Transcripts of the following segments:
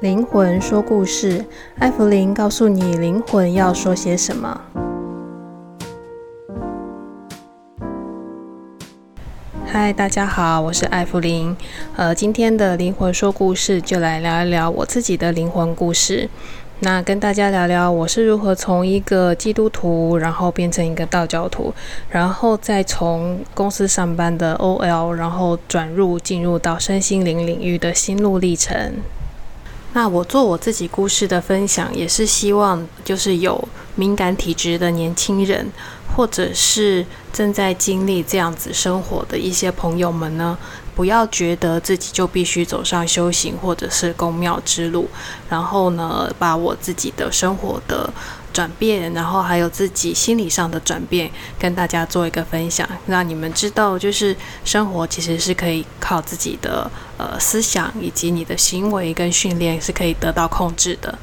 灵魂说故事，艾芙琳告诉你灵魂要说些什么。嗨，大家好，我是艾芙琳。呃，今天的灵魂说故事就来聊一聊我自己的灵魂故事。那跟大家聊聊我是如何从一个基督徒，然后变成一个道教徒，然后再从公司上班的 OL，然后转入进入到身心灵领域的心路历程。那我做我自己故事的分享，也是希望就是有敏感体质的年轻人，或者是正在经历这样子生活的一些朋友们呢，不要觉得自己就必须走上修行或者是宫庙之路，然后呢，把我自己的生活的转变，然后还有自己心理上的转变，跟大家做一个分享，让你们知道，就是生活其实是可以靠自己的呃思想以及你的行为跟训练是可以得到控制的。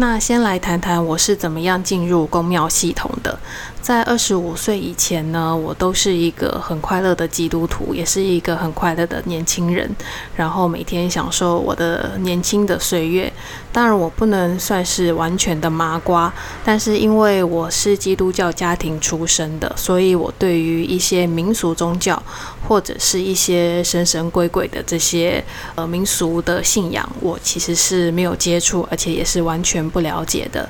那先来谈谈我是怎么样进入公庙系统的。在二十五岁以前呢，我都是一个很快乐的基督徒，也是一个很快乐的年轻人，然后每天享受我的年轻的岁月。当然，我不能算是完全的麻瓜，但是因为我是基督教家庭出身的，所以我对于一些民俗宗教或者是一些神神鬼鬼的这些呃民俗的信仰，我其实是没有接触，而且也是完全不了解的。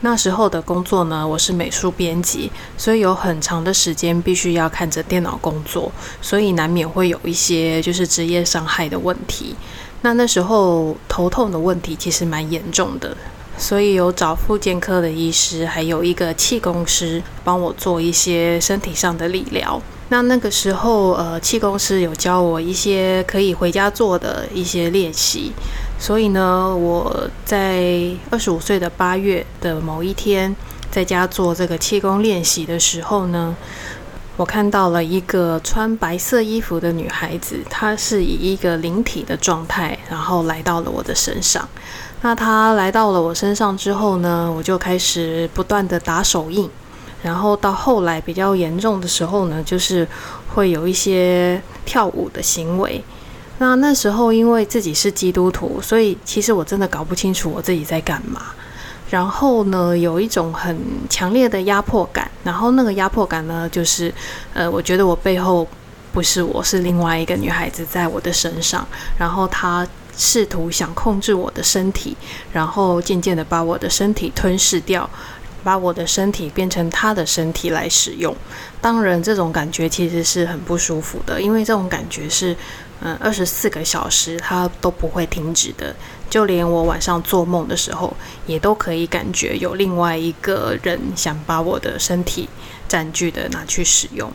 那时候的工作呢，我是美术编辑，所以有很长的时间必须要看着电脑工作，所以难免会有一些就是职业伤害的问题。那那时候头痛的问题其实蛮严重的，所以有找复健科的医师，还有一个气功师帮我做一些身体上的理疗。那那个时候，呃，气功师有教我一些可以回家做的一些练习。所以呢，我在二十五岁的八月的某一天，在家做这个气功练习的时候呢，我看到了一个穿白色衣服的女孩子，她是以一个灵体的状态，然后来到了我的身上。那她来到了我身上之后呢，我就开始不断的打手印，然后到后来比较严重的时候呢，就是会有一些跳舞的行为。那那时候因为自己是基督徒，所以其实我真的搞不清楚我自己在干嘛。然后呢，有一种很强烈的压迫感。然后那个压迫感呢，就是呃，我觉得我背后不是我，是另外一个女孩子在我的身上。然后她试图想控制我的身体，然后渐渐的把我的身体吞噬掉，把我的身体变成她的身体来使用。当然，这种感觉其实是很不舒服的，因为这种感觉是。嗯，二十四个小时它都不会停止的，就连我晚上做梦的时候，也都可以感觉有另外一个人想把我的身体占据的拿去使用。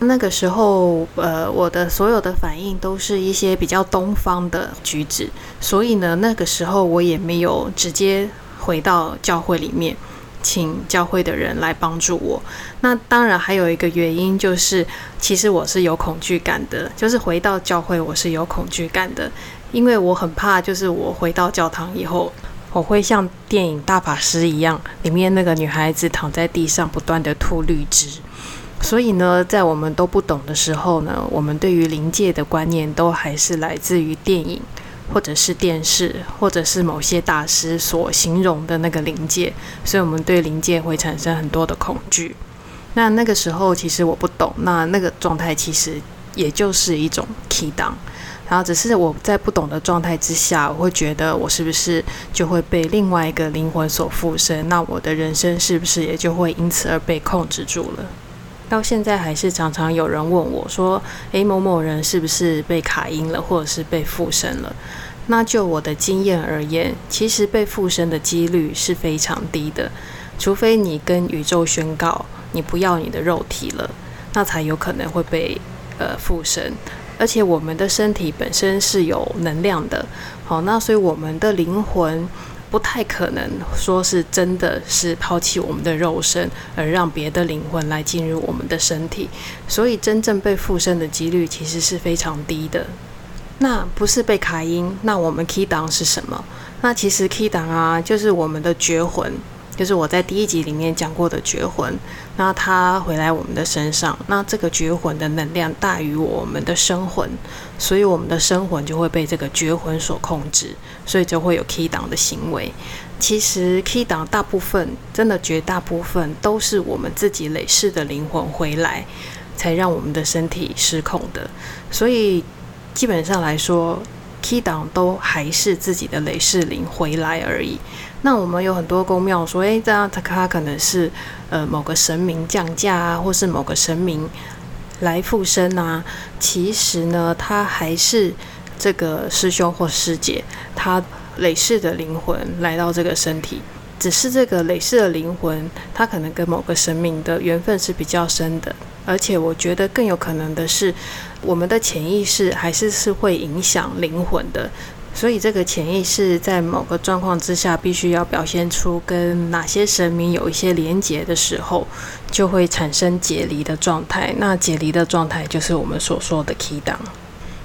那个时候，呃，我的所有的反应都是一些比较东方的举止，所以呢，那个时候我也没有直接回到教会里面。请教会的人来帮助我。那当然还有一个原因就是，其实我是有恐惧感的。就是回到教会，我是有恐惧感的，因为我很怕，就是我回到教堂以后，我会像电影《大法师》一样，里面那个女孩子躺在地上不断地吐绿汁。所以呢，在我们都不懂的时候呢，我们对于灵界的观念都还是来自于电影。或者是电视，或者是某些大师所形容的那个灵界，所以我们对灵界会产生很多的恐惧。那那个时候其实我不懂，那那个状态其实也就是一种起挡。然后只是我在不懂的状态之下，我会觉得我是不是就会被另外一个灵魂所附身？那我的人生是不是也就会因此而被控制住了？到现在还是常常有人问我说：“诶，某某人是不是被卡阴了，或者是被附身了？”那就我的经验而言，其实被附身的几率是非常低的，除非你跟宇宙宣告你不要你的肉体了，那才有可能会被呃附身。而且我们的身体本身是有能量的，好，那所以我们的灵魂。不太可能说是真的是抛弃我们的肉身，而让别的灵魂来进入我们的身体，所以真正被附身的几率其实是非常低的。那不是被卡因，那我们 key down 是什么？那其实 key down 啊，就是我们的绝魂，就是我在第一集里面讲过的绝魂。那它回来我们的身上，那这个绝魂的能量大于我们的生魂，所以我们的生魂就会被这个绝魂所控制，所以就会有 key 档的行为。其实 key 档大部分，真的绝大部分都是我们自己累世的灵魂回来，才让我们的身体失控的。所以基本上来说，key 档都还是自己的累世灵回来而已。那我们有很多宫庙说，诶，这样他他可能是呃某个神明降价啊，或是某个神明来附身啊。其实呢，他还是这个师兄或师姐，他累世的灵魂来到这个身体。只是这个累世的灵魂，他可能跟某个神明的缘分是比较深的。而且我觉得更有可能的是，我们的潜意识还是是会影响灵魂的。所以，这个潜意识在某个状况之下，必须要表现出跟哪些神明有一些连结的时候，就会产生解离的状态。那解离的状态就是我们所说的 key 档。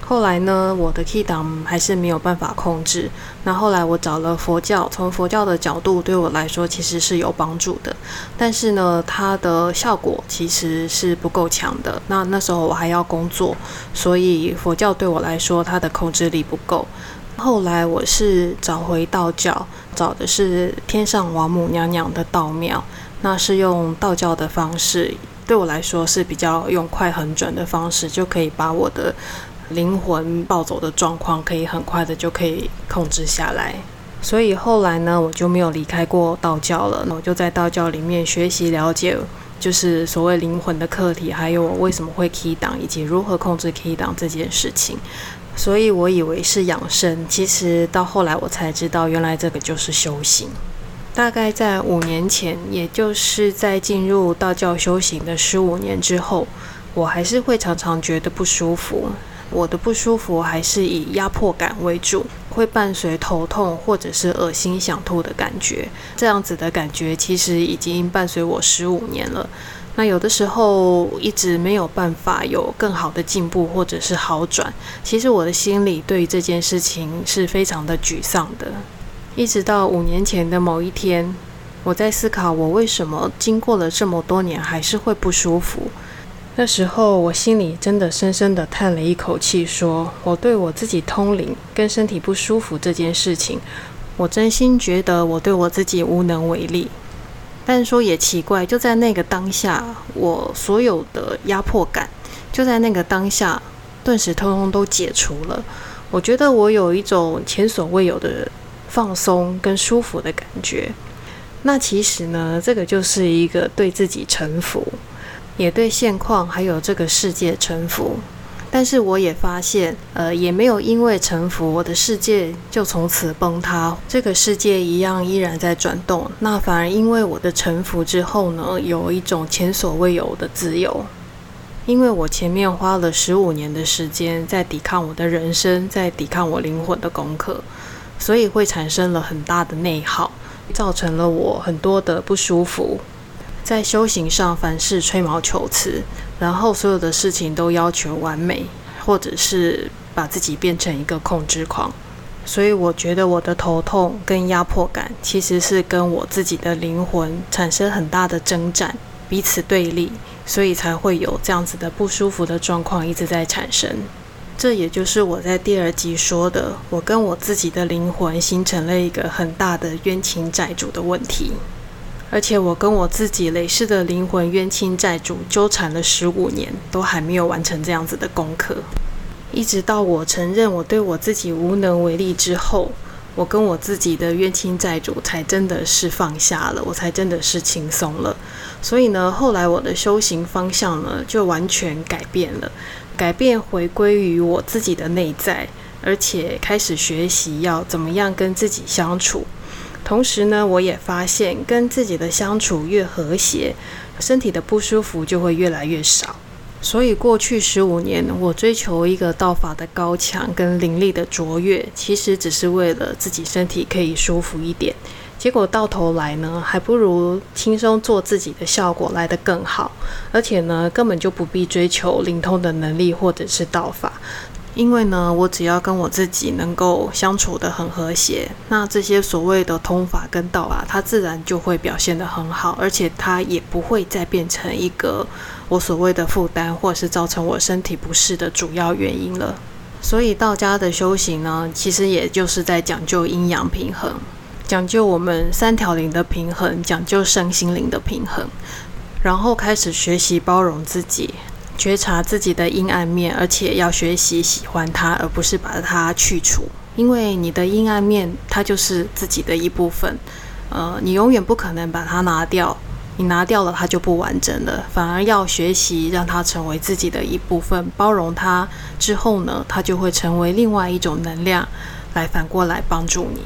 后来呢，我的 key 档还是没有办法控制。那后来我找了佛教，从佛教的角度对我来说其实是有帮助的，但是呢，它的效果其实是不够强的。那那时候我还要工作，所以佛教对我来说，它的控制力不够。后来我是找回道教，找的是天上王母娘娘的道庙，那是用道教的方式，对我来说是比较用快很准的方式，就可以把我的灵魂暴走的状况，可以很快的就可以控制下来。所以后来呢，我就没有离开过道教了，那我就在道教里面学习了解，就是所谓灵魂的课题，还有我为什么会 key 档，以及如何控制 key 档这件事情。所以我以为是养生，其实到后来我才知道，原来这个就是修行。大概在五年前，也就是在进入道教修行的十五年之后，我还是会常常觉得不舒服。我的不舒服还是以压迫感为主，会伴随头痛或者是恶心想吐的感觉。这样子的感觉其实已经伴随我十五年了。那有的时候一直没有办法有更好的进步或者是好转，其实我的心里对于这件事情是非常的沮丧的。一直到五年前的某一天，我在思考我为什么经过了这么多年还是会不舒服。那时候我心里真的深深的叹了一口气，说我对我自己通灵跟身体不舒服这件事情，我真心觉得我对我自己无能为力。但是说也奇怪，就在那个当下，我所有的压迫感就在那个当下顿时通通都解除了。我觉得我有一种前所未有的放松跟舒服的感觉。那其实呢，这个就是一个对自己臣服，也对现况还有这个世界臣服。但是我也发现，呃，也没有因为臣服，我的世界就从此崩塌。这个世界一样依然在转动。那反而因为我的臣服之后呢，有一种前所未有的自由。因为我前面花了十五年的时间在抵抗我的人生，在抵抗我灵魂的功课，所以会产生了很大的内耗，造成了我很多的不舒服。在修行上，凡事吹毛求疵，然后所有的事情都要求完美，或者是把自己变成一个控制狂。所以我觉得我的头痛跟压迫感，其实是跟我自己的灵魂产生很大的征战，彼此对立，所以才会有这样子的不舒服的状况一直在产生。这也就是我在第二集说的，我跟我自己的灵魂形成了一个很大的冤亲债主的问题。而且我跟我自己累世的灵魂冤亲债主纠缠了十五年，都还没有完成这样子的功课。一直到我承认我对我自己无能为力之后，我跟我自己的冤亲债主才真的是放下了，我才真的是轻松了。所以呢，后来我的修行方向呢就完全改变了，改变回归于我自己的内在，而且开始学习要怎么样跟自己相处。同时呢，我也发现跟自己的相处越和谐，身体的不舒服就会越来越少。所以过去十五年，我追求一个道法的高强跟灵力的卓越，其实只是为了自己身体可以舒服一点。结果到头来呢，还不如轻松做自己的效果来得更好。而且呢，根本就不必追求灵通的能力或者是道法。因为呢，我只要跟我自己能够相处得很和谐，那这些所谓的通法跟道啊，它自然就会表现得很好，而且它也不会再变成一个我所谓的负担，或者是造成我身体不适的主要原因了。所以道家的修行呢，其实也就是在讲究阴阳平衡，讲究我们三条灵的平衡，讲究身心灵的平衡，然后开始学习包容自己。觉察自己的阴暗面，而且要学习喜欢它，而不是把它去除。因为你的阴暗面，它就是自己的一部分。呃，你永远不可能把它拿掉，你拿掉了，它就不完整了。反而要学习让它成为自己的一部分，包容它之后呢，它就会成为另外一种能量，来反过来帮助你。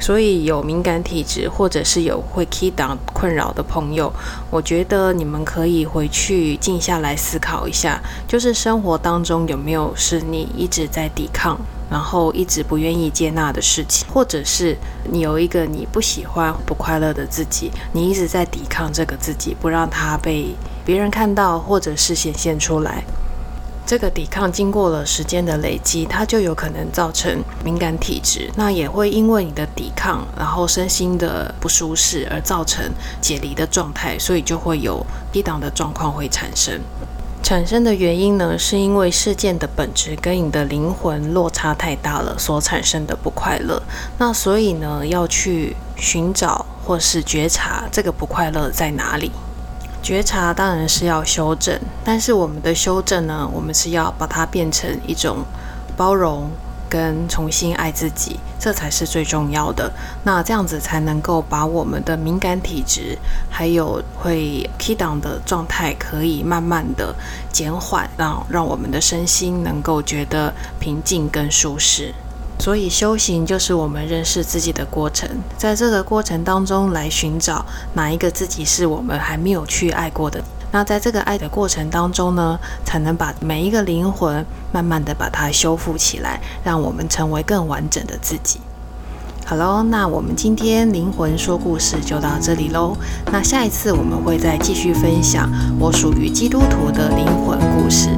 所以有敏感体质或者是有会 key down 困扰的朋友，我觉得你们可以回去静下来思考一下，就是生活当中有没有是你一直在抵抗，然后一直不愿意接纳的事情，或者是你有一个你不喜欢、不快乐的自己，你一直在抵抗这个自己，不让它被别人看到，或者是显现出来。这个抵抗经过了时间的累积，它就有可能造成敏感体质。那也会因为你的抵抗，然后身心的不舒适而造成解离的状态，所以就会有低档的状况会产生。产生的原因呢，是因为事件的本质跟你的灵魂落差太大了，所产生的不快乐。那所以呢，要去寻找或是觉察这个不快乐在哪里。觉察当然是要修正，但是我们的修正呢，我们是要把它变成一种包容跟重新爱自己，这才是最重要的。那这样子才能够把我们的敏感体质，还有会 key down 的状态，可以慢慢的减缓，让让我们的身心能够觉得平静跟舒适。所以修行就是我们认识自己的过程，在这个过程当中来寻找哪一个自己是我们还没有去爱过的。那在这个爱的过程当中呢，才能把每一个灵魂慢慢的把它修复起来，让我们成为更完整的自己。好喽，那我们今天灵魂说故事就到这里喽。那下一次我们会再继续分享我属于基督徒的灵魂故事。